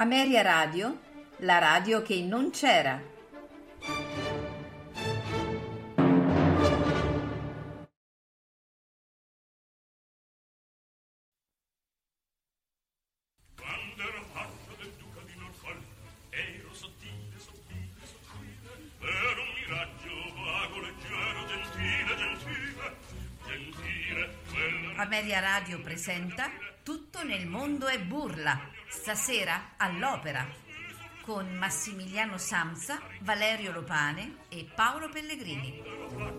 Ameria Radio, la radio che non c'era. Quando ero faccia del duca di Norfolk, ero sottile, sottile, sottile, ero un miraggio vago, leggero, gentile, gentile, gentile, quella Ameria Radio presenta Tutto nel mondo è burla, stasera all'opera, con Massimiliano Samsa, Valerio Lopane e Paolo Pellegrini.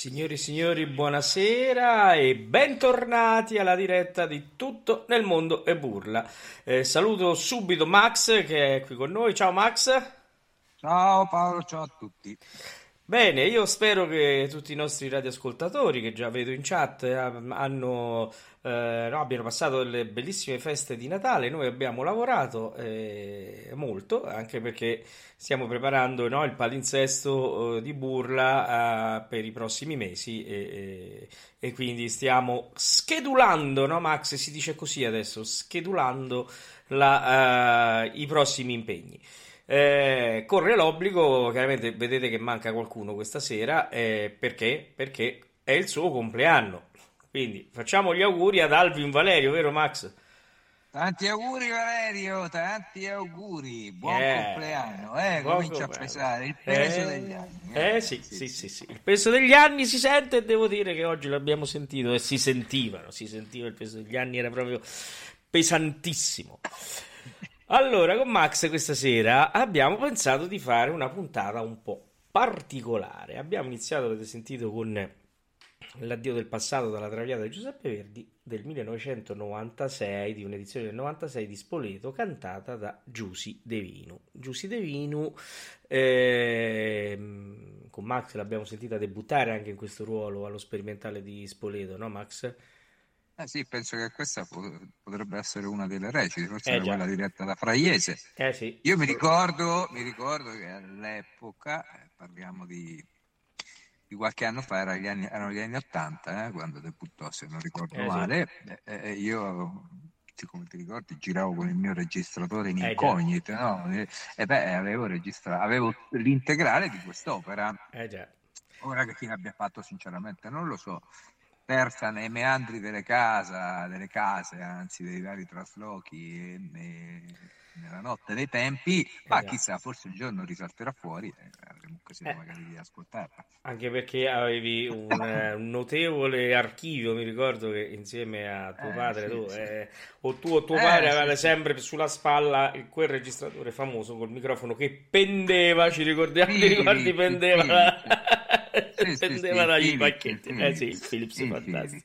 Signori e signori, buonasera e bentornati alla diretta di Tutto nel mondo e burla. Eh, saluto subito Max che è qui con noi. Ciao Max. Ciao Paolo, ciao a tutti. Bene, io spero che tutti i nostri radioascoltatori che già vedo in chat eh, hanno, eh, no, abbiano passato delle bellissime feste di Natale. Noi abbiamo lavorato eh, molto, anche perché stiamo preparando no, il palinsesto eh, di Burla eh, per i prossimi mesi e, e- e quindi stiamo schedulando, no Max? Si dice così adesso, schedulando la, eh, i prossimi impegni. Eh, corre l'obbligo, chiaramente vedete che manca qualcuno questa sera, eh, perché? Perché è il suo compleanno. Quindi facciamo gli auguri ad Alvin Valerio, vero Max? Tanti auguri Valerio, tanti auguri, buon Eh, compleanno, eh, buon comincia a compleanno. pesare il peso Eh, degli anni. eh, sì, sì, sì, sì. Il peso degli anni si sente e devo dire che oggi l'abbiamo sentito e si sentivano, si sentiva il peso degli anni, era proprio pesantissimo. Allora, con Max questa sera abbiamo pensato di fare una puntata un po' particolare. Abbiamo iniziato, avete sentito, con L'addio del passato dalla Traviata di Giuseppe Verdi del 1996, di un'edizione del 96 di Spoleto, cantata da Giusy De Vino. Giusy De Vino, ehm, con Max l'abbiamo sentita debuttare anche in questo ruolo allo sperimentale di Spoleto, no Max? Eh sì, penso che questa po- potrebbe essere una delle recite, forse Eh quella diretta da Fraiese. Eh sì. Io mi ricordo, mi ricordo che all'epoca, eh, parliamo di, di qualche anno fa, era gli anni- erano gli anni 80, eh, quando debuttò, se non ricordo Eh sì. male, eh, eh, io, sì, come ti ricordi, giravo con il mio registratore in incognito, no? E, beh, avevo, registra- avevo l'integrale di quest'opera. Eh. Ora che fine abbia fatto, sinceramente, non lo so. Persa nei meandri delle case, delle case, anzi dei vari traslochi e ne- nella notte dei tempi, ma Eh già. chissà, forse un giorno risalterà fuori e avremo occasione Eh. magari di ascoltarla. Anche perché avevi un, eh, un notevole archivio, mi ricordo che insieme a tuo Eh, padre, sì, tu, sì. eh, o tu o tuo Eh, padre sì, avevate sì. sempre sulla spalla quel registratore famoso col microfono che pendeva, ci ricordiamo, ti Philips, ricordi, pendeva, Sì, sì, Philips, pacchetti. Eh sì, il Philips, sì, fantastico.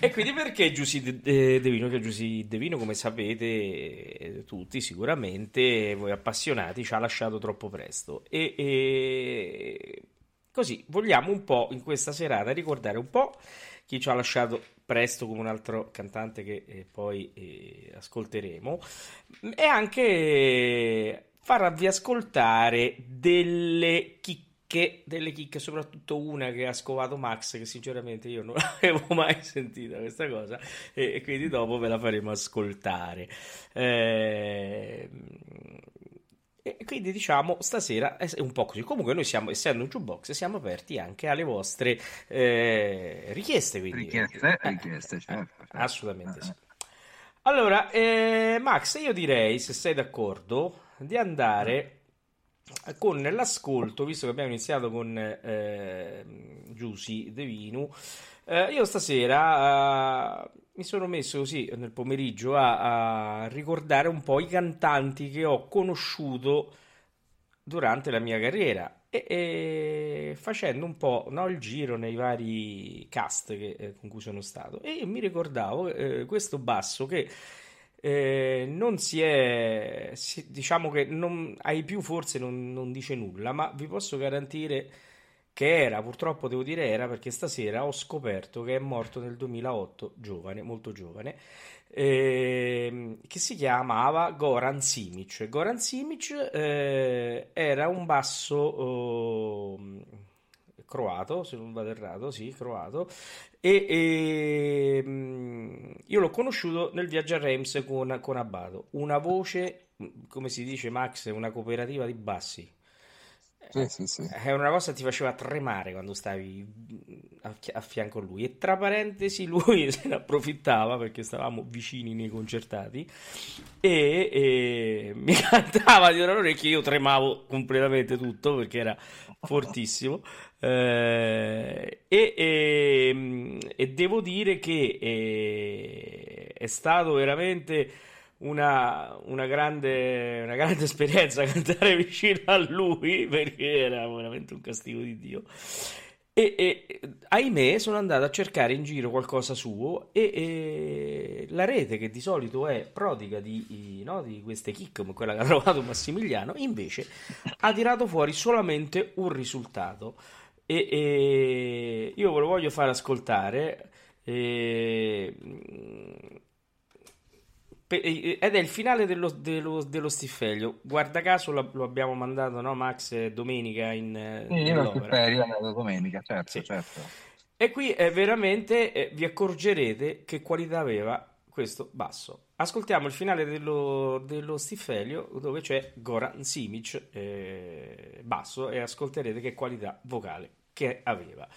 E quindi perché Giusy De, De- De Vino? Che Giusy De Vino, come sapete eh, tutti sicuramente, voi appassionati, ci ha lasciato troppo presto. E, e così vogliamo un po' in questa serata ricordare un po' chi ci ha lasciato presto come un altro cantante che eh, poi eh, ascolteremo e anche farvi ascoltare delle chicche, delle chicche, soprattutto una che ha scovato Max, che sinceramente io non avevo mai sentita questa cosa, e, e quindi dopo ve la faremo ascoltare. Ehm, E quindi diciamo stasera è un po' così. Comunque noi siamo, essendo un jukebox, siamo aperti anche alle vostre eh, richieste. Quindi, Richieste, Eh, richieste, certo, certo. Assolutamente Eh, sì. eh. Allora, eh, Max, io direi, se sei d'accordo, di andare con l'ascolto, visto che abbiamo iniziato con eh, Giusy De Vinu. eh, io stasera eh, mi sono messo così nel pomeriggio a, a ricordare un po' i cantanti che ho conosciuto durante la mia carriera e, e facendo un po' no, il giro nei vari cast che- eh, con cui sono stato e mi ricordavo eh, questo basso che eh, non si è si- diciamo che non, ai più forse non, non dice nulla ma vi posso garantire che era, purtroppo devo dire era perché stasera ho scoperto che è morto nel 2008, giovane, molto giovane, ehm, che si chiamava Goran Simic. Goran Simic eh, era un basso eh, croato, se non vado errato, sì, croato, e, ehm, io l'ho conosciuto nel viaggio a Reims con, con Abbado, una voce, come si dice Max, una cooperativa di bassi. Sì, sì, sì. È una cosa che ti faceva tremare quando stavi a, chi- a fianco a lui. E tra parentesi, lui se ne approfittava perché stavamo vicini nei concertati e, e mi cantava di orecchie. Io tremavo completamente tutto perché era fortissimo. Eh, e, e- e devo dire che eh, è stato veramente una, una grande, una grande esperienza cantare vicino a lui perché era veramente un castigo di Dio. E, e, ahimè sono andato a cercare in giro qualcosa suo e, e la rete che di solito è prodiga di, no, di queste kick come quella che ha trovato Massimiliano invece ha tirato fuori solamente un risultato e, io ve lo voglio far ascoltare ed è il finale dello, dello, dello Stiffelio. Guarda caso lo, lo abbiamo mandato, no, Max, domenica in, sì, io lo Stiffelio è andato domenica, certo, sì. certo. E qui è veramente eh, vi accorgerete che qualità aveva questo basso. Ascoltiamo il finale dello, dello Stiffelio dove c'è Goran Simic eh, basso e ascolterete che qualità vocale che aveva.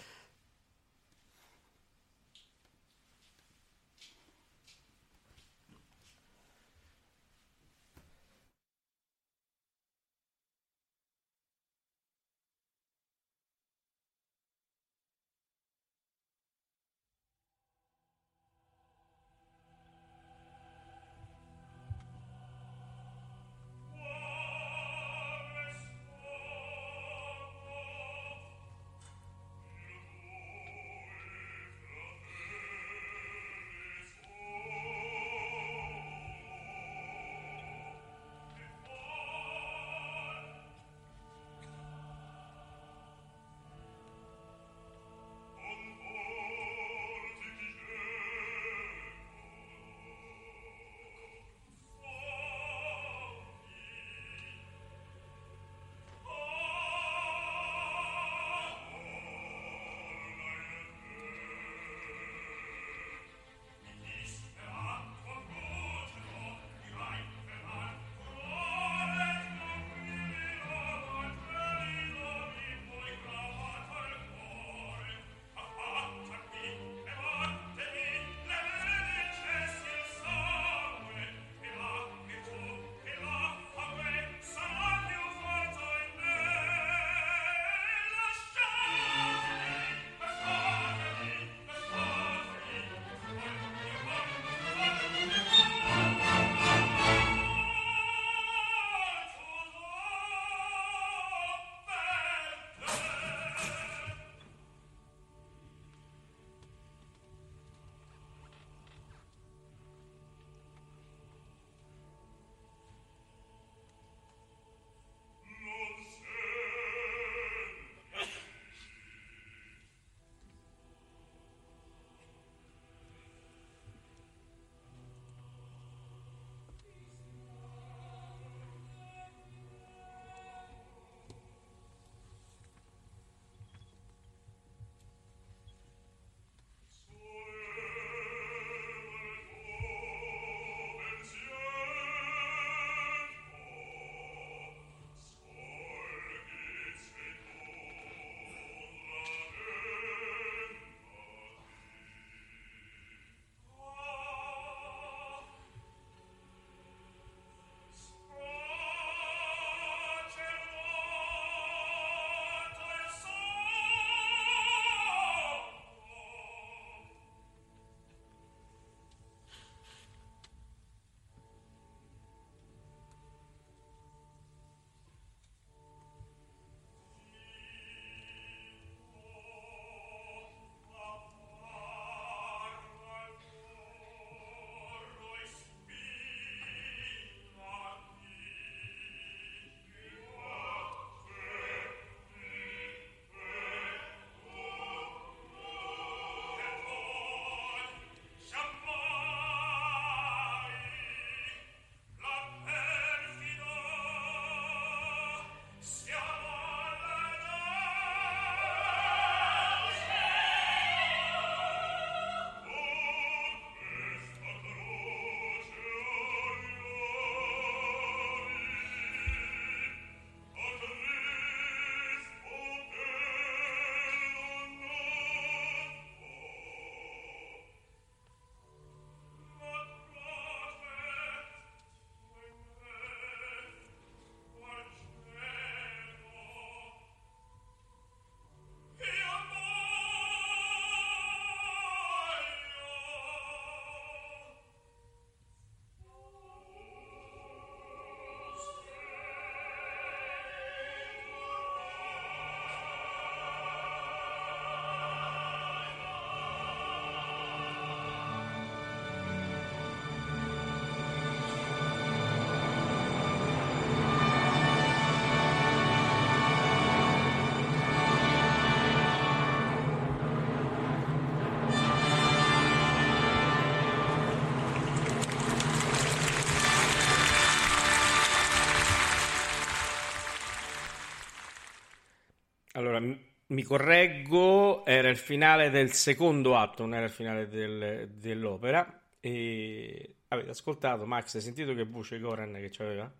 Mi correggo, era il finale del secondo atto, non era il finale del- dell'opera. E avete ascoltato, Max, hai sentito che voce Goran che c'aveva?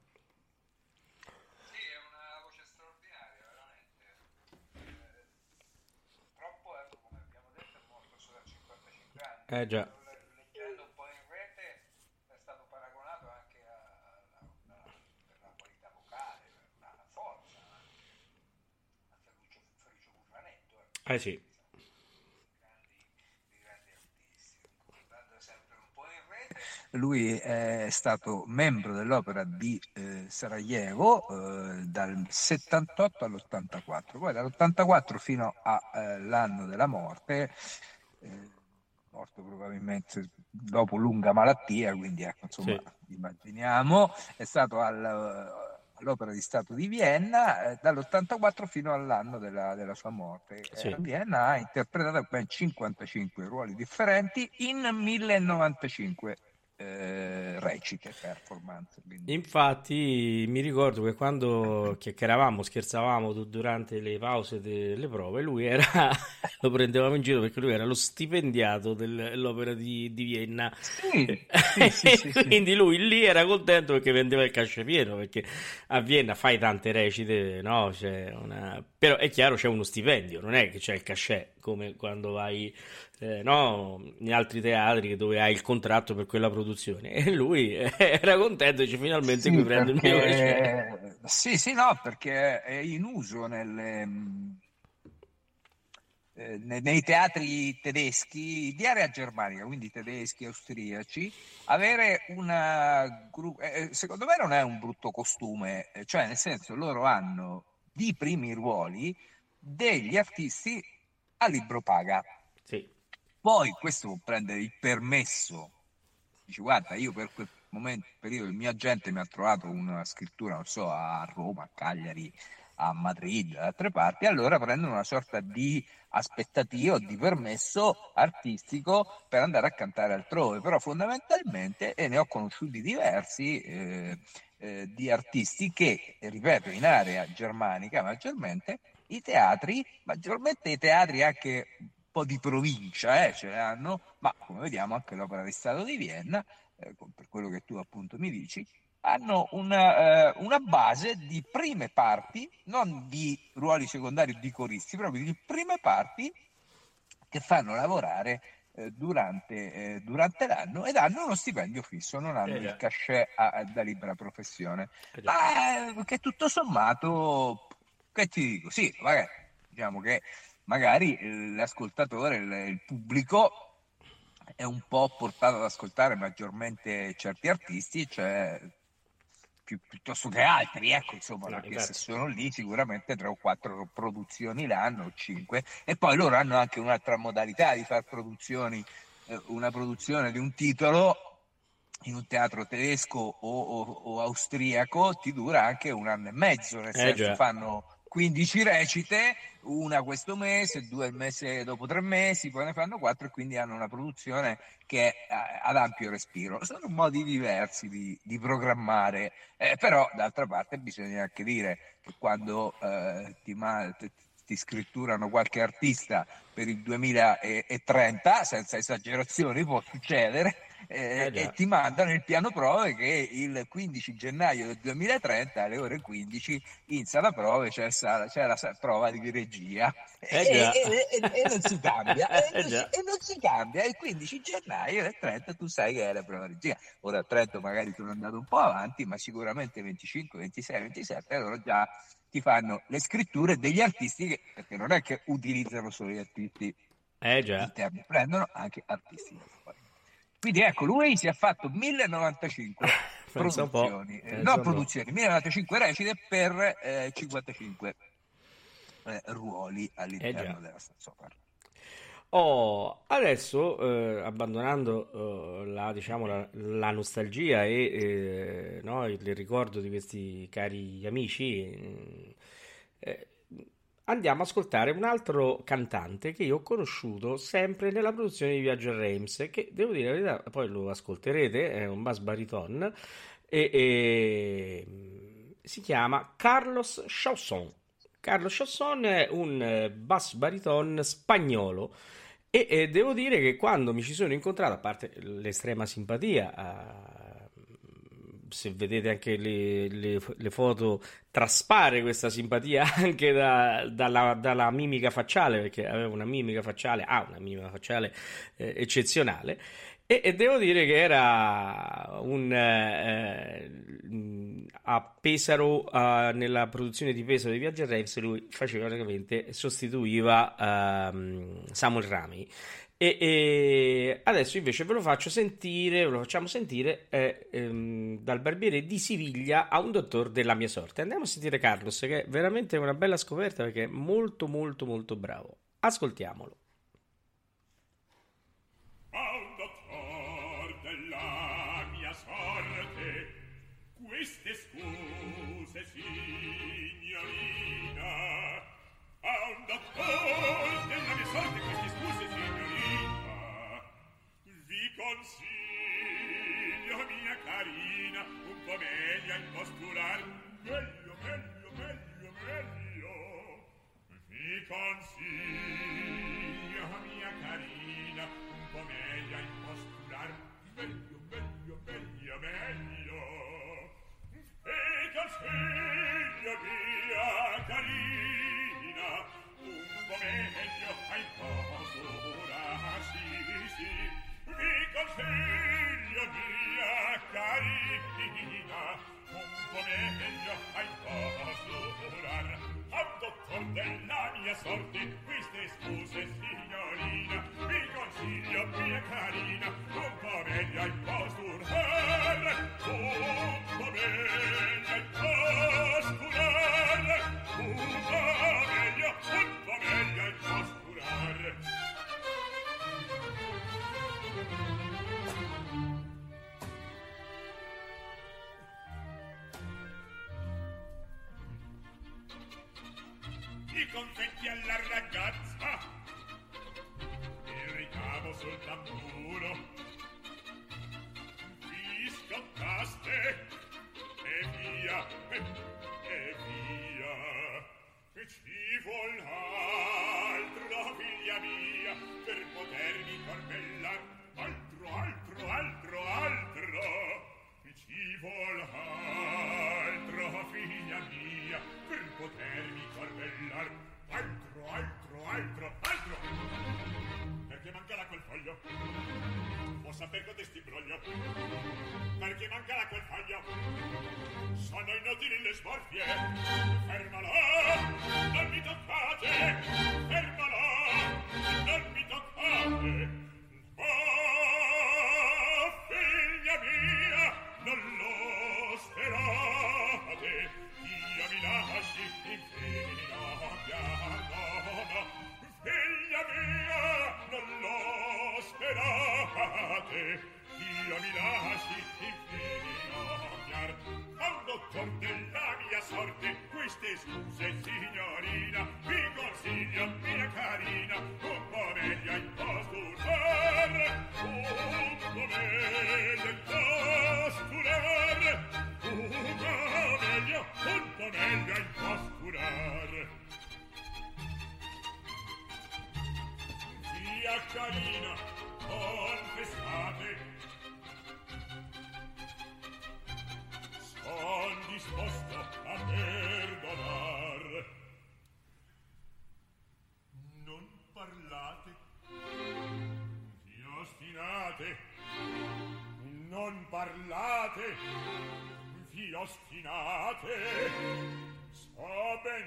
Sì, è una voce straordinaria, veramente. purtroppo, ecco, come abbiamo detto, è morto solo a 55 anni. Eh già. Leggendo un po' in rete è stato paragonato anche a, a una, per la qualità vocale, per la forza, a Ferruccio, Ferruccio Burranetto. ecco. Eh sì. grandi, dei grandi artisti. Guardando sempre un po' in rete. Lui è stato membro dell'opera di eh, Sarajevo eh, dal 78 all'84, poi dall'84 fino all'anno della morte, eh, morto probabilmente dopo lunga malattia, quindi ecco, insomma, Sì. immaginiamo, è stato al- all'Opera di Stato di Vienna eh, dall'84 fino all'anno della, della sua morte. Eh, Sì. A Vienna ha interpretato ben 55 ruoli differenti in 1095 eh, recite, performance. quindi- Infatti mi ricordo che quando chiacchieravamo, scherzavamo du- durante le pause delle prove, lui era, lo prendevamo in giro perché lui era lo stipendiato dell'opera di, di Vienna. Sì, sì, sì. Quindi lui lì era contento perché vendeva il casce pieno, perché a Vienna fai tante recite, no? Una... Però è chiaro c'è uno stipendio, non è che c'è il cachet come quando vai eh, no, in altri teatri dove hai il contratto per quella produzione. E lui era contento, dice finalmente Sì, qui prendo il mio perché... sì, sì, no, perché è in uso nelle, eh, ne- nei teatri tedeschi di area germanica, quindi tedeschi, austriaci, avere una... gru- eh, secondo me non è un brutto costume, eh, cioè nel senso loro hanno di primi ruoli degli artisti a libro paga. Poi questo può prendere il permesso. Dici, guarda, io per quel momento, periodo, il mio agente mi ha trovato una scrittura, non so, a Roma, a Cagliari, a Madrid, da altre parti, allora prendono una sorta di aspettativa di permesso artistico per andare a cantare altrove. Però fondamentalmente, e ne ho conosciuti diversi, eh, eh, di artisti che, ripeto, in area germanica maggiormente, i teatri, maggiormente i teatri anche po' di provincia, eh, ce ne hanno, ma come vediamo anche l'Opera di Stato di Vienna, eh, per quello che tu appunto mi dici, hanno una, eh, una base di prime parti, non di ruoli secondari o di coristi, proprio di prime parti che fanno lavorare eh, durante, eh, durante l'anno ed hanno uno stipendio fisso, non hanno Eh il cachet a- a- da libera professione. eh. Ma eh, che tutto sommato, che ti dico, sì, magari, diciamo che magari eh, l'ascoltatore, il, pubblico è un po' portato ad ascoltare maggiormente certi artisti, cioè più- piuttosto che altri, ecco, insomma, No, perché se sono lì sicuramente tre o quattro produzioni l'anno, o cinque, e poi loro hanno anche un'altra modalità di fare produzioni, eh, una produzione di un titolo in un teatro tedesco o, o- o austriaco ti dura anche un anno e mezzo, nel Eh, senso già. fanno 15 recite, una questo mese, due il mese dopo tre mesi, poi ne fanno quattro e quindi hanno una produzione che è eh, ad ampio respiro. Sono modi diversi di, di programmare, eh, però d'altra parte bisogna anche dire che quando eh, ti, ma- ti- ti scritturano qualche artista per il 2030, senza esagerazioni può succedere, eh, Eh e ti mandano il piano prove che il 15 gennaio del 2030 alle ore 15 in sala prove c'è, sa- c'è la sa- prova di regia. Eh e, e- e- non si cambia e, Eh non si, e non si cambia. Il 15 gennaio del 30 tu sai che è la prova di regia. Ora al 30 magari sono andato un po' avanti ma sicuramente 25, 26, 27 loro già ti fanno le scritture degli artisti che, perché non è che utilizzano solo gli artisti Eh già. interni, prendono anche artisti. Quindi ecco, lui si è fatto 1095 Pensa un po', produzioni, eh, no produzioni, 1095 recite per eh, 55 eh, ruoli all'interno Eh della stessa opera. Oh, adesso, eh, abbandonando eh, la, diciamo, la, la nostalgia e eh, no, il ricordo di questi cari amici, mm, eh, andiamo ad ascoltare un altro cantante che io ho conosciuto sempre nella produzione di Viaggio a Reims, che devo dire la verità, poi lo ascolterete, è un bass bariton, e, e, si chiama Carlos Chausson. Carlos Chasson è un eh, bass bariton spagnolo e, e devo dire che quando mi ci sono incontrato, a parte l'estrema simpatia, eh, se vedete anche le, le- le foto, traspare questa simpatia anche da- dalla, dalla mimica facciale, perché aveva una mimica facciale, ha una mimica facciale eh, eccezionale. E, e devo dire che era un eh, mh, a Pesaro, eh, nella produzione di Pesaro di Viaggio Reeves, lui faceva praticamente sostituiva ehm, Samuel Rami. E, e adesso invece ve lo faccio sentire, ve lo facciamo sentire eh, ehm, dal barbiere di Siviglia a un dottor della mia sorte. Andiamo a sentire Carlos, che è veramente una bella scoperta perché è molto molto molto bravo. Ascoltiamolo. oh figlia mia carina un po' meglio hai posturar al dottor della mia sorte queste scuse signorina mi consiglio mia carina un po' meglio hai posturar un po' meglio hai posturar un po' accorte la mia sorte queste scuse signorina. Vi consiglio mia carina un po' meglio in postular un po' meglio in postular un po' meglio un po' meglio in postular via carina ostinate so ben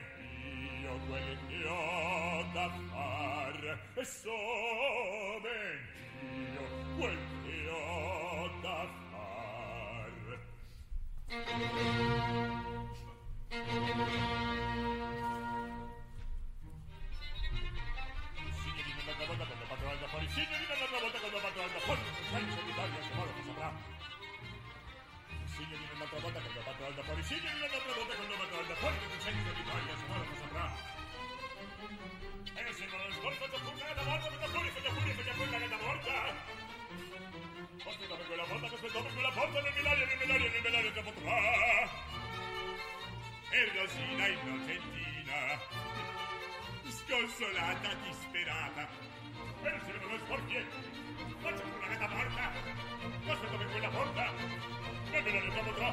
io quel che ho da far e so ben io quel che ho da far. corda, fuori sigli nella doppia botte con dove corda, fuori che Vincenzo di taglia, se vuole lo saprà. E se non lo svolta da furna, da morta, da fuori, da fuori, da quella che da morta. Ospita per quella volta, che aspettò per quella porta, nel milario, nel milario, nel milario che potrà. E Rosina innocentina, sconsolata, disperata, per se non lo sforchietto,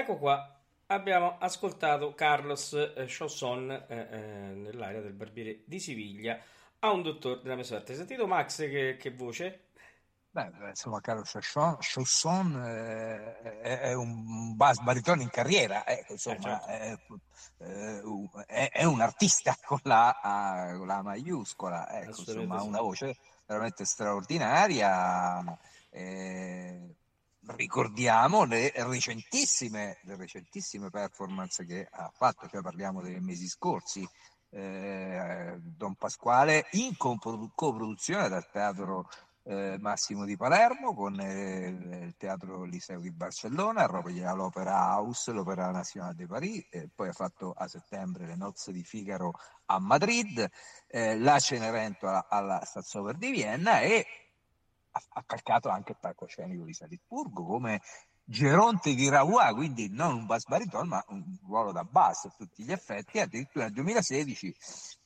Ecco qua, abbiamo ascoltato Carlos eh, Chausson eh, eh, nell'area del barbiere di Siviglia a un dottore della mia sorte. Hai sentito Max che, che voce? Beh, insomma, Carlo Chausson, eh, è, è un bass baritone in carriera, ecco, insomma, Eh, certo. è, è- è un artista con la, A- con la maiuscola, ecco, insomma, sì. una voce veramente straordinaria. eh, ricordiamo le recentissime, le recentissime performance che ha fatto, cioè parliamo dei mesi scorsi. eh, Don Pasquale in coproduzione dal Teatro eh, Massimo di Palermo con eh, il Teatro Liceo di Barcellona, l'Opera House, l'Opera Nazionale di Paris, e poi ha fatto a settembre le nozze di Figaro a Madrid, eh, la Cenerentola alla Staatsoper di Vienna e ha, calcato anche il palcoscenico di Salisburgo come Geronte di Raua, quindi non un bass bariton, ma un ruolo da bass a tutti gli effetti, addirittura nel 2016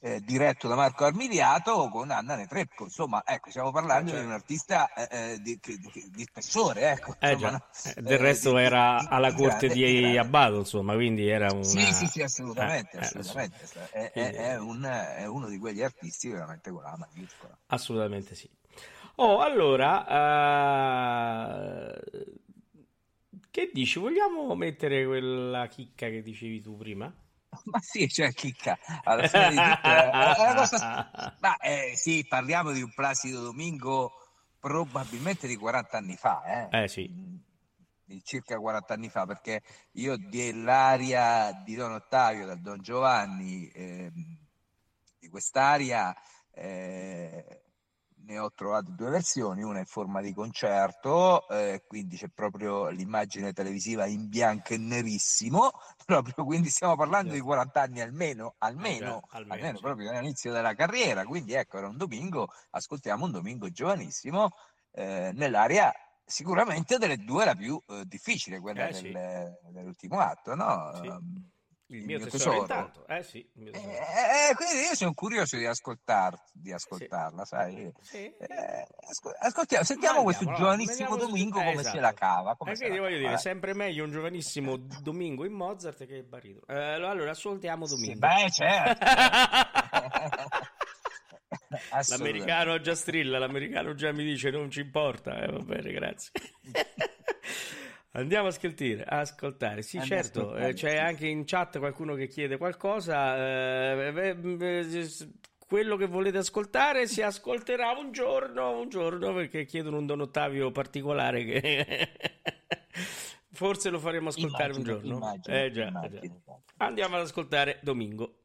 eh, diretto da Marco Armiliato con Anna Netrebko. Insomma, ecco, stiamo parlando Eh, di un artista eh, eh, di, di- di- spessore, ecco. Eh insomma? Eh, del resto di- era alla corte di. Abbato, insomma, quindi era una... Sì, sì, sì, assolutamente, eh, assolutamente. È, è- è un- è uno di quegli artisti veramente con la maiuscola. Assolutamente sì. Oh, allora, eh, che dici? Vogliamo mettere quella chicca che dicevi tu prima? Ma sì, cioè chicca, alla fine di tutto è, cosa... Ma eh, sì, parliamo di un Placido Domingo probabilmente di 40 anni fa, eh? Eh sì, di circa 40 anni fa, perché io dell'aria di Don Ottavio, dal Don Giovanni, ehm, di quest'aria, eh, ne ho trovate due versioni, una in forma di concerto, eh, quindi c'è proprio l'immagine televisiva in bianco e nerissimo, proprio quindi stiamo parlando di 40 anni almeno, almeno, già, almeno, almeno sì. proprio all'inizio della carriera, quindi ecco, era un domingo, ascoltiamo un domingo giovanissimo, eh, nell'area sicuramente delle due la più eh, difficile, quella Eh, sì. del- dell'ultimo atto, no? Sì. Il mio tesoro intanto. Eh sì, il mio tesoro. eh, eh, quindi io sono curioso di, ascoltar, di ascoltarla, sai? Sì. Eh, ascol- ascoltiamo, sentiamo Ma questo andiamo, allora, giovanissimo Domingo eh, come esatto. se la cava. Come Eh, se la voglio cava, dire, eh. sempre meglio un giovanissimo Domingo in Mozart che Barito. Eh, allora, ascoltiamo Sì, Domingo. beh, certo. L'americano già strilla, l'americano già mi dice non ci importa. Eh, va bene, grazie. Andiamo a ascoltare, a ascoltare. Sì, Andiamo certo, eh, c'è anche in chat qualcuno che chiede qualcosa. eh, eh, quello che volete ascoltare si ascolterà un giorno, un giorno, perché chiedono un Don Ottavio particolare che forse lo faremo ascoltare un Immagino, giorno. immagino, Eh già, immagino. Andiamo ad ascoltare Domingo.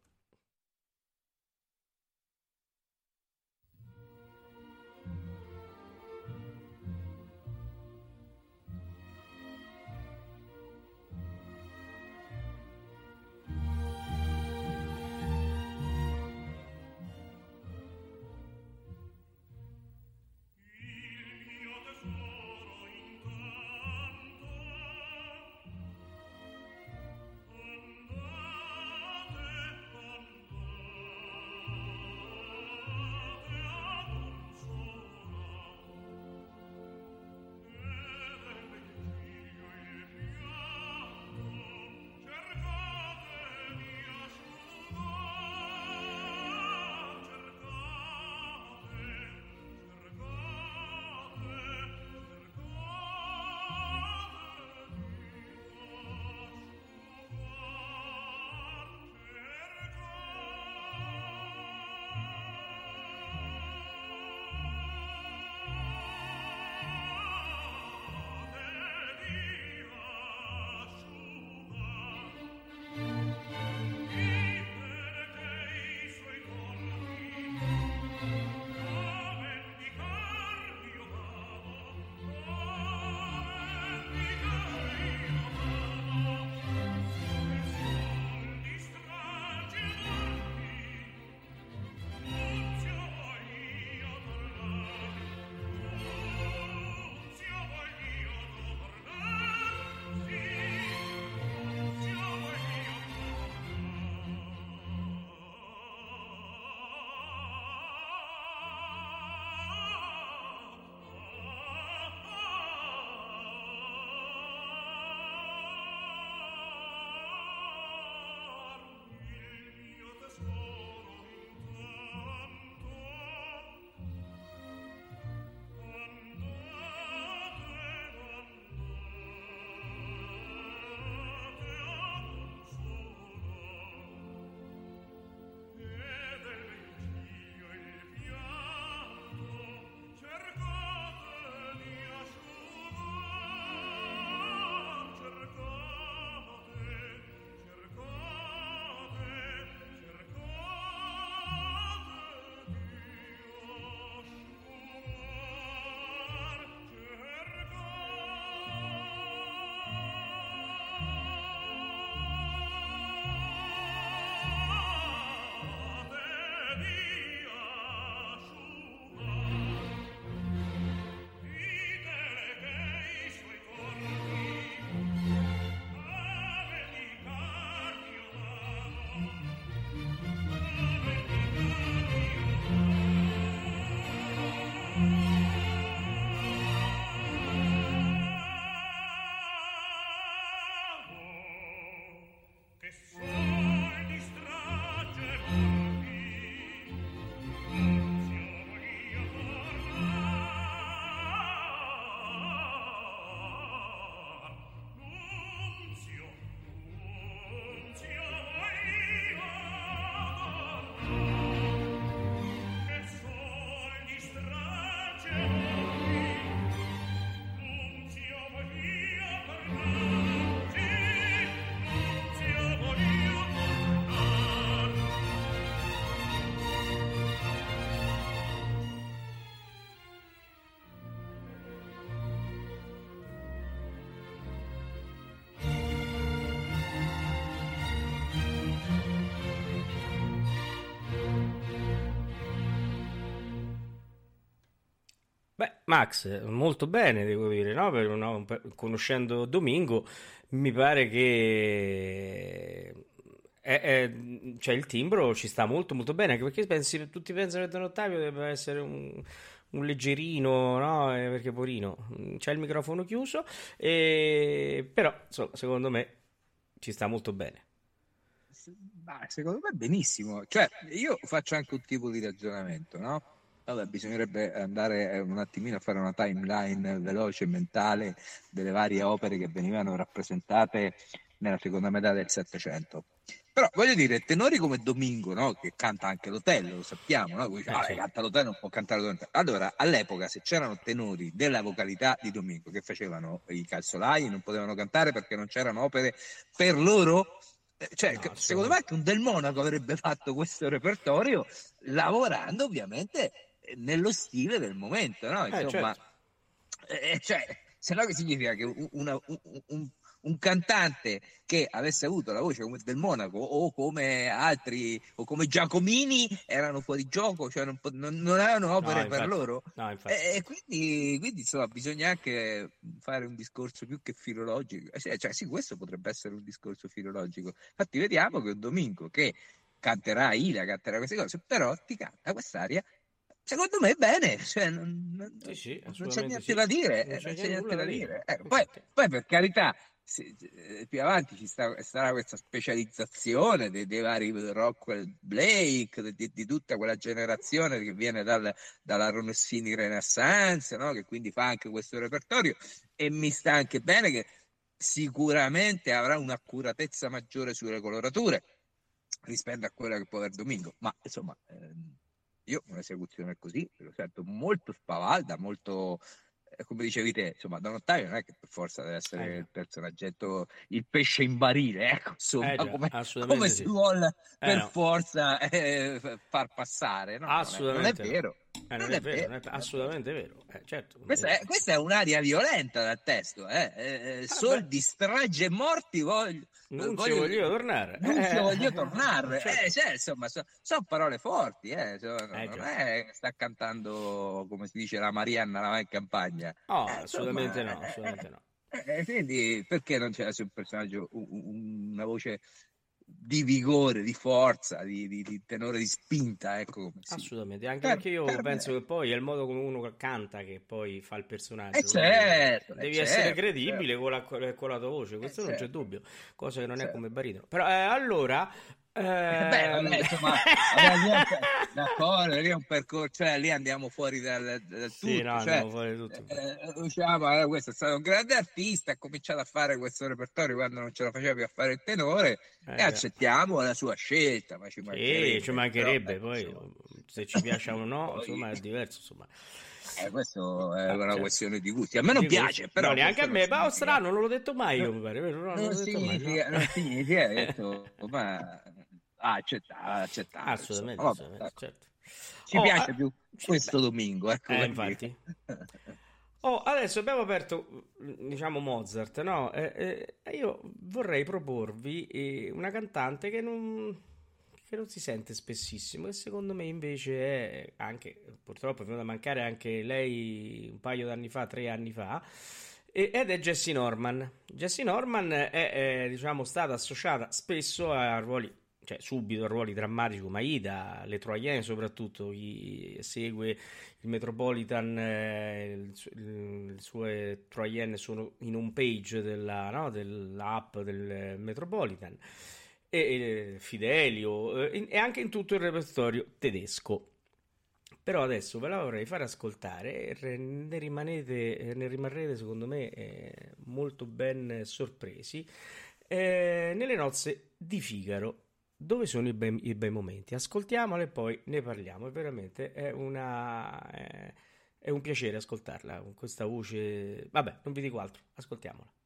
Max, molto bene, devo dire, no? Per- no? Conoscendo Domingo, mi pare che è- è- cioè, il timbro ci sta molto molto bene, anche perché pensi, tutti pensano che Don Ottavio debba essere un, un leggerino, no? Eh, Perché porino, c'è il microfono chiuso, e- però insomma, secondo me ci sta molto bene. Ma secondo me benissimo. Cioè, io faccio anche un tipo di ragionamento, no? Vabbè, bisognerebbe andare eh, un attimino a fare una timeline veloce mentale delle varie opere che venivano rappresentate nella seconda metà del Settecento. Però voglio dire, tenori come Domingo, no? che canta anche l'Otello, lo sappiamo, no? Dice, ah, canta l'Otello, non può cantare l'Otello. Allora, all'epoca, se c'erano tenori della vocalità di Domingo che facevano i calzolai, non potevano cantare perché non c'erano opere per loro, eh, cioè, No, secondo me anche un Del Monaco avrebbe fatto questo repertorio lavorando ovviamente eh, nello stile del momento, no? Eh, Insomma, certo. eh, cioè, se no che significa che un, una- un- un- un cantante che avesse avuto la voce come del Monaco o come altri o come Giacomini erano fuori gioco, cioè non, non- avevano opere No, per loro. No, infatti. E quindi, quindi, insomma, bisogna anche fare un discorso più che filologico. Eh, Cioè, cioè, sì, questo potrebbe essere un discorso filologico. Infatti, vediamo che un Domingo che canterà Ila, canterà queste cose, però ti canta quest'aria. Secondo me bene, cioè, non, non- Sì, non c'è niente sì. da dire, Non eh, c'è non c'è nulla niente da dire. Eh, poi, poi, per carità, se- eh, più avanti ci sta, sarà questa specializzazione dei, dei vari Rockwell Blake, di, di- di tutta quella generazione che viene dal- dalla Ronossini Renaissance, no? che quindi fa anche questo repertorio e mi sta anche bene che sicuramente avrà un'accuratezza maggiore sulle colorature rispetto a quella che può avere Domingo, ma insomma ehm, io un'esecuzione così lo sento molto spavalda, molto eh, come dicevi te, insomma, Don Ottavio non è che per forza deve essere Eh, il personaggetto, il pesce in barile, ecco, insomma, Eh, già, come, assolutamente come sì. si vuole Eh, per no. forza eh, far passare, no? Non è- Assolutamente non no. è vero. Eh, non, è vero, non è assolutamente vero. Eh, certo. Questa è, questa è un'aria violenta dal testo, eh? Eh, eh, soldi, strage e morti, voglio, Non ci voglio- voglio tornare. non ci Eh, voglio tornare. certo. Cioè, insomma, sono parole forti, eh, Eh, non già. è che sta cantando, come si dice, la Marianna, la va in campagna. No, assolutamente insomma, no, assolutamente no. Eh, quindi perché non c'è un personaggio, un- un- una voce di vigore, di forza, di, di- di tenore di spinta, ecco si Assolutamente, anche Per- perché io per me- penso che poi è il modo come uno canta che poi fa il personaggio. Eh, certo, eh, devi certo, essere credibile con, la, con la tua voce, questo non c'è certo. dubbio, cosa che non è Certo. come baritono. Però eh, allora... Eh, Beh, vabbè, insomma, vabbè, lì è un per- d'accordo, lì è un percorso, cioè lì andiamo fuori dal, dal Sì, tutto, no, cioè, andiamo fuori tutto. eh, diciamo, eh, questo è stato un grande artista, ha cominciato a fare questo repertorio quando non ce la faceva più a fare il tenore Eh, e accettiamo la sua scelta, ma ci mancherebbe. Sì, ci mancherebbe, però, poi insomma, se ci piace o no, Poi- insomma, è diverso, insomma. eh, questo è Ah, una certo. questione di gusti. A me non Di piace, gusto. però. No, neanche a me, non ma significa- strano, non l'ho detto mai io, mi pare? No, non non l'ho detto mai, significa, no. non significa, detto, ma ah, accettare, accettare. Assolutamente, insomma, vabbè, assolutamente, ecco. certo. Ci Oh, piace ah, più questo beh. domingo, ecco. Eh, infatti. Oh, adesso abbiamo aperto, diciamo, Mozart, no? Eh, eh, io vorrei proporvi eh, una cantante che non, che non si sente spessissimo e secondo me invece è anche, purtroppo è venuta a mancare anche lei un paio d'anni fa, tre anni fa, ed è Jessie Norman. Jessie Norman è, è, diciamo, stata associata spesso a ruoli, cioè subito a ruoli drammatici come Aida, le Troyenne soprattutto, chi segue il Metropolitan, eh, le sue Troyenne sono in home page della, no, dell'app del Metropolitan, e, e Fidelio, eh, e anche in tutto il repertorio tedesco. Però adesso ve la vorrei fare ascoltare e ne rimanete, ne rimarrete secondo me eh, molto ben sorpresi eh, nelle nozze di Figaro. Dove sono i bei, i bei momenti? Ascoltiamola e poi ne parliamo. È veramente è una, è, è un piacere ascoltarla con questa voce. Vabbè, non vi dico altro, ascoltiamola.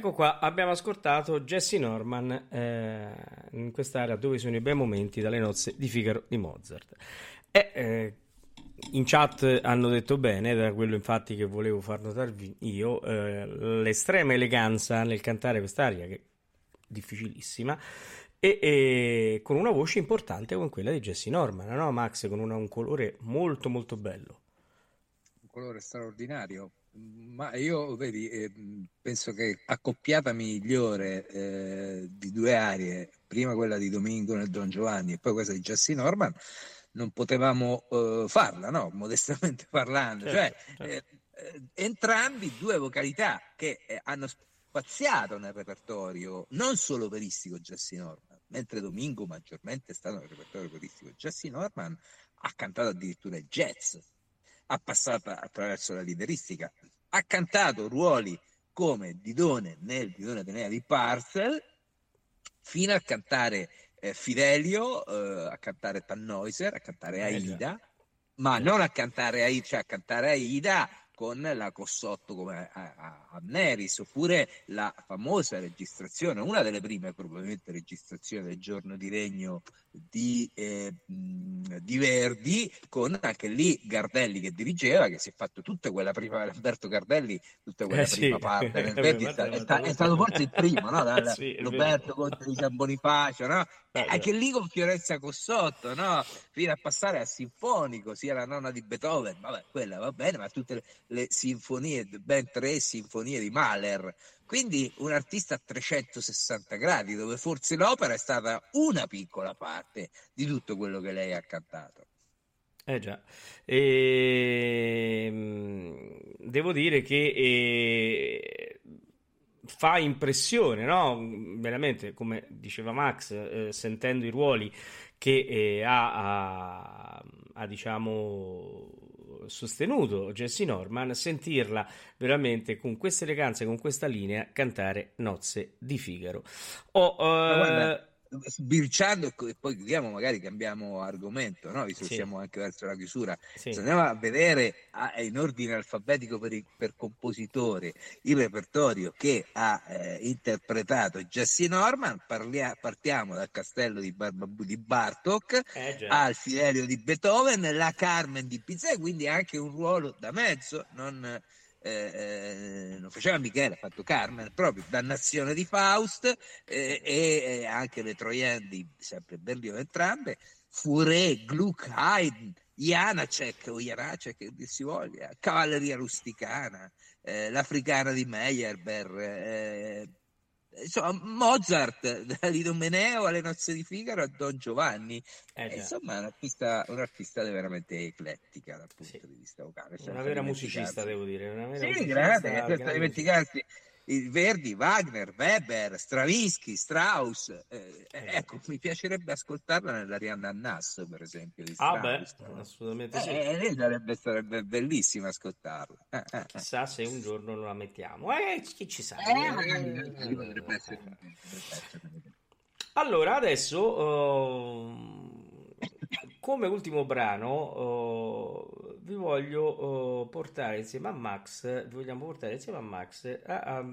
Ecco qua, abbiamo ascoltato Jesse Norman eh, in quest'area dove sono i bei momenti dalle nozze di Figaro di Mozart. E eh, in chat hanno detto bene, da quello infatti che volevo far notarvi io, eh, l'estrema eleganza nel cantare quest'aria, che è difficilissima, e, e con una voce importante come quella di Jesse Norman, no Max? Con una- un colore molto molto bello. un colore straordinario. Ma io, vedi, eh, penso che accoppiata migliore eh, di due arie, prima quella di Domingo nel Don Giovanni e poi questa di Jesse Norman, non potevamo eh, farla, no? Modestamente parlando. Cioè, Certo, certo. eh, eh, entrambi due vocalità che eh, hanno spaziato nel repertorio non solo operistico Jesse Norman, mentre Domingo maggiormente è stato nel repertorio operistico. Jesse Norman ha cantato addirittura il jazz, ha passato attraverso la lideristica, ha cantato ruoli come Didone nel Didone Tenea di Parcel, fino a cantare eh, Fidelio, eh, a cantare Tannhäuser, a cantare. Aida, ma non a cantare Aida, cioè a cantare Aida con la Cossotto come a, a- a Neris, oppure la famosa registrazione, una delle prime probabilmente registrazioni del giorno di regno di, eh, di Verdi, con anche lì Gardelli che dirigeva, che si è fatto tutta quella prima, Alberto Gardelli, tutta quella Eh sì. prima parte del Verdi, è, sta- è sta- è stato forse il primo, no? Dal- Sì, Roberto. Conte di San Bonifacio, no? Eh, Eh, anche lì con Fiorenza Cossotto, no? Fino a passare al sinfonico, sia la nonna di Beethoven, vabbè, quella va bene, ma tutte le, le sinfonie, ben tre sinfonie di Mahler. Quindi un artista a 360 gradi, dove forse l'opera è stata una piccola parte di tutto quello che lei ha cantato. Eh già, Ehm, devo dire che eh, fa impressione, no? Veramente, come diceva Max, eh, sentendo i ruoli che eh, ha, ha- ha, diciamo, sostenuto Jesse Norman, sentirla veramente con questa eleganza, e con questa linea, cantare Nozze di Figaro. Oh, eh, sbirciando e poi chiudiamo, magari cambiamo argomento, no? Visto che Sì. siamo anche verso la chiusura. sì. Se andiamo a vedere ah, in ordine alfabetico per, i- per compositore il repertorio che ha eh, interpretato Jesse Norman, parlia- partiamo dal castello di, Barbabu di Bartok Eh al Fidelio di Beethoven, la Carmen di Bizet, quindi anche un ruolo da mezzo, non, eh, eh, non faceva Michele, ha fatto Carmen, proprio Dannazione di Faust eh, e eh, anche le Troienne di sempre Berlioz entrambe, Fouré, Gluck, Haydn, Janacek o Janacek, che si voglia, Cavalleria rusticana, eh, l'Africana di Meyerbeer, eh, insomma Mozart, dall'Idomeneo alle nozze di Figaro a Don Giovanni, Eh eh. Insomma, è un'artista, un'artista veramente eclettica dal punto Sì. di vista vocale. Una vera musicista, devo dire. Una vera Sì, grande, senza dimenticarsi Verdi, Wagner, Weber, Stravinsky, Strauss. eh, eh, ecco, mi piacerebbe ascoltarla nell'Arianna Nass, per esempio, di Ah, beh, assolutamente sì. Eh, lei sarebbe, sarebbe bellissima ascoltarla. Eh, eh. Chissà se un giorno non la mettiamo. Eh, chi ci sa? Allora, adesso, ehm, come ultimo brano, eh, vi voglio eh, portare insieme a Max, vogliamo portare insieme a Max a- a-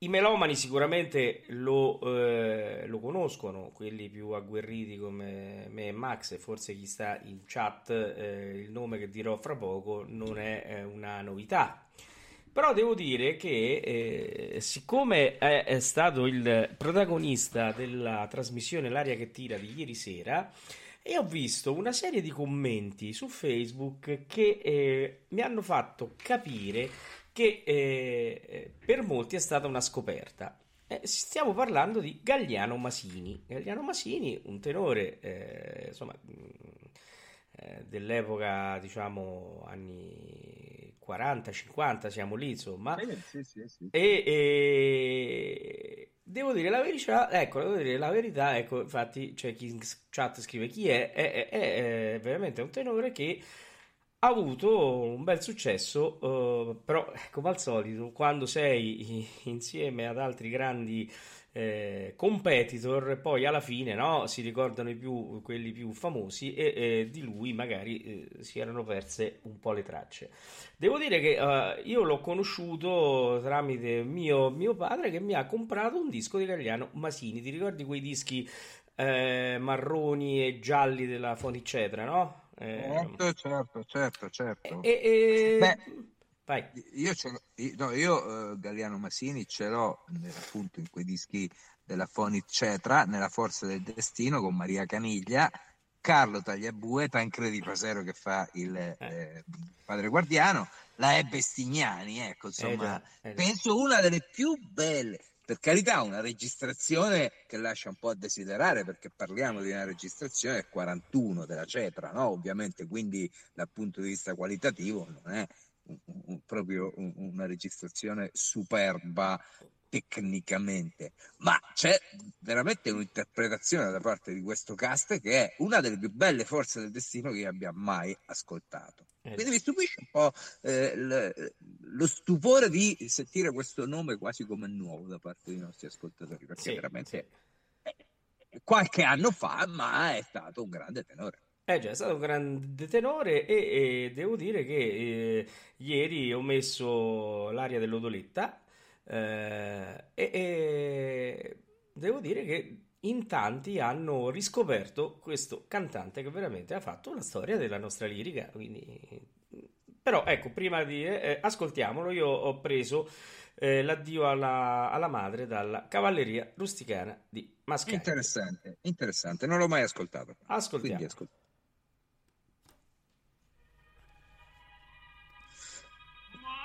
i melomani sicuramente lo, eh, lo conoscono, quelli più agguerriti come me e Max, e forse chi sta in chat, eh, il nome che dirò fra poco non è eh, una novità. Però devo dire che eh, siccome è, è stato il protagonista della trasmissione L'aria che tira di ieri sera, e ho visto una serie di commenti su Facebook che eh, mi hanno fatto capire che eh, per molti è stata una scoperta. Eh, stiamo parlando di Gagliano Masini. Gagliano Masini, un tenore, eh, insomma, mh, eh, dell'epoca, diciamo, anni 40-50, siamo lì, insomma. Sì, sì, sì. E, e devo dire la verità, ecco, devo dire la verità, ecco, infatti c'è chi in chat scrive chi è, è, è- è- veramente un tenore che ha avuto un bel successo, eh, però come al solito, quando sei insieme ad altri grandi eh, competitor, poi alla fine no, si ricordano i più, quelli più famosi e eh, di lui magari eh, si erano perse un po' le tracce. Devo dire che eh, io l'ho conosciuto tramite mio, mio padre che mi ha comprato un disco di Gagliano Masini. Ti ricordi quei dischi eh, marroni e gialli della Fonicetra, no? Eh, Certo, certo, certo, certo. e, e- Beh, vai. Io, no, io, eh, Galliano Massini ce l'ho eh, appunto in quei dischi della Fonit Cetra, nella Forza del Destino con Maria Caniglia, Carlo Tagliabue, Tancredi Pasero che fa il eh, padre guardiano, la Ebbe Stignani, ecco, insomma, Eh già, eh già. penso una delle più belle. Per carità, una registrazione che lascia un po' a desiderare perché parliamo di una registrazione del 41 della Cetra, no? Ovviamente, quindi dal punto di vista qualitativo non è un- proprio un- una registrazione superba tecnicamente, ma c'è veramente un'interpretazione da parte di questo cast che è una delle più belle forze del destino che io abbia mai ascoltato. Eh, Quindi mi stupisce un po' eh, lo stupore di sentire questo nome quasi come nuovo da parte dei nostri ascoltatori, perché sì, veramente sì. eh, qualche anno fa, ma è stato un grande tenore. Eh già, è stato un grande tenore e, e devo dire che eh, ieri ho messo l'aria dell'Odoletta eh, e, e devo dire che in tanti hanno riscoperto questo cantante che veramente ha fatto la storia della nostra lirica. Quindi... Però ecco, prima di eh, ascoltiamolo, io ho preso eh, l'addio alla, alla madre dalla Cavalleria Rusticana di Mascagni. Interessante, interessante, non l'ho mai ascoltato. Ascoltiamo. Quindi ascol-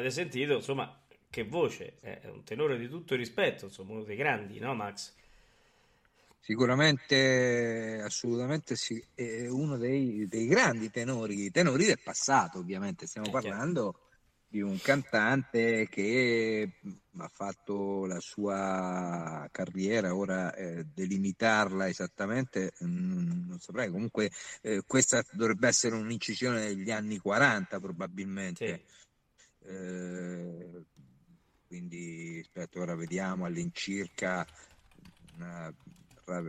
avete sentito, insomma, che voce, è un tenore di tutto rispetto, insomma, uno dei grandi, no Max? Sicuramente, assolutamente sì, è uno dei, dei grandi tenori, tenori del passato ovviamente, stiamo Eh, parlando di un cantante che ha fatto la sua carriera, ora eh, delimitarla esattamente, mm, non saprei, comunque eh, questa dovrebbe essere un'incisione degli anni 40 probabilmente. Sì. Eh, quindi aspetta, ora vediamo all'incirca. una-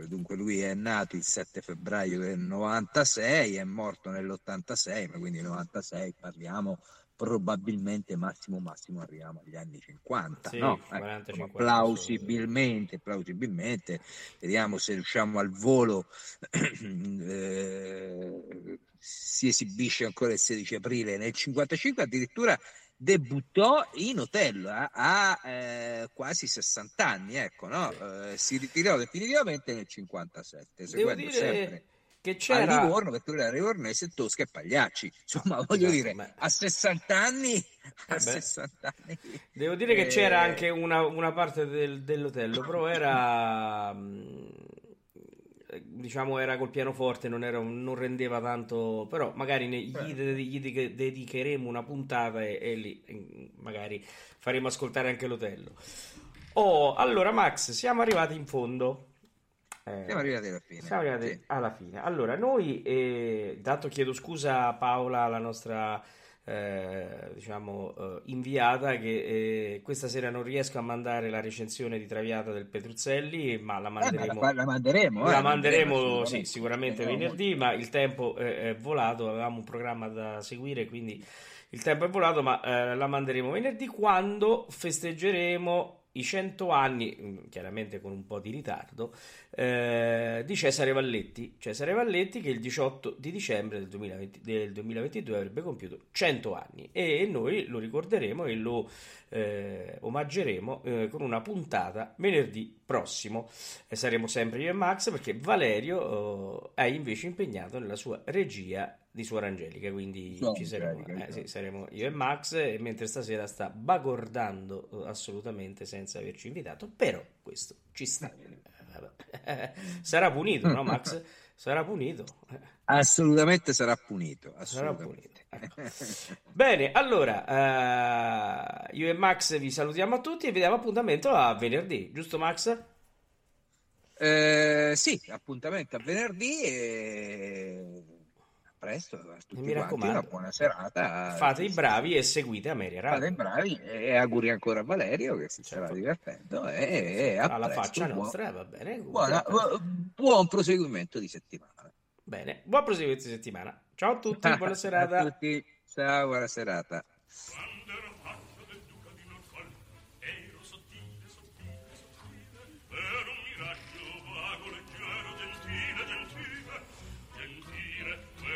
dunque, lui è nato il 7 febbraio del 96, è morto nell'86, ma quindi 96 parliamo probabilmente massimo massimo arriviamo agli anni 50, Sì, no? 40, insomma, 50 plausibilmente, plausibilmente, vediamo se riusciamo al volo. eh, si esibisce ancora il 16 aprile nel 55, addirittura debuttò in Otello a, a, eh, quasi 60 anni, ecco, no? Eh, si ritirò definitivamente nel 57, Devo seguendo dire sempre che a c'era... Livorno, perché lui era livornese, Tosca e Pagliacci. Insomma, voglio Esatto, dire, ma- a 60 anni, a Eh beh. 60 anni. Devo dire che eh, c'era anche una, una parte del, dell'Otello, però era, mm, diciamo, era col pianoforte, non, era, non rendeva tanto, però magari ne- gli, de- gli de- dedicheremo una puntata e, e lì magari faremo ascoltare anche l'Otello. Oh, allora Max, siamo arrivati in fondo. Eh, Siamo arrivati alla fine. siamo arrivati Sì. alla fine. Allora, noi, eh, dato chiedo scusa a Paola, la nostra eh, diciamo eh, inviata, che eh, questa sera non riesco a mandare la recensione di Traviata del Petruzzelli, ma la Eh, ma manderemo. la, la manderemo, eh, La manderemo assolutamente. sì, sicuramente Manderemo venerdì, ma il tempo è, volato, avevamo un programma da seguire, quindi il tempo è volato, ma la manderemo venerdì quando festeggeremo i 100 anni, mm, chiaramente con un po' di ritardo, eh, di Cesare Valletti. Cesare Valletti che il 18 di dicembre del, 2020 del 2022 avrebbe compiuto 100 anni e noi lo ricorderemo e lo eh, omaggeremo eh, con una puntata venerdì prossimo. E saremo sempre io e Max perché Valerio eh, è invece impegnato nella sua regia di Suora Angelica, quindi Suora ci saremo, Angelica, eh, esatto. sì, saremo io e Max, e mentre stasera sta bagordando eh, assolutamente senza averci invitato, però questo ci sta. Eh. Sarà punito, no Max? Sarà punito. Assolutamente sarà punito. Sarà Assolutamente. punito. ecco. Bene, allora, eh, io e Max vi salutiamo a tutti e vi diamo appuntamento a venerdì, giusto Max? Eh, sì, appuntamento a venerdì e presto a tutti mi quanti, raccomando, una buona serata. Fate i bravi e seguite Ameria Fate Radio. i bravi e auguri ancora a Valerio che si starà Certo. divertendo e, e a Alla presto. faccia Buon- nostra, va bene. buona- buon proseguimento di settimana. Bene, buon proseguimento di settimana. Ciao a tutti, buona A serata. tutti, ciao, buona serata.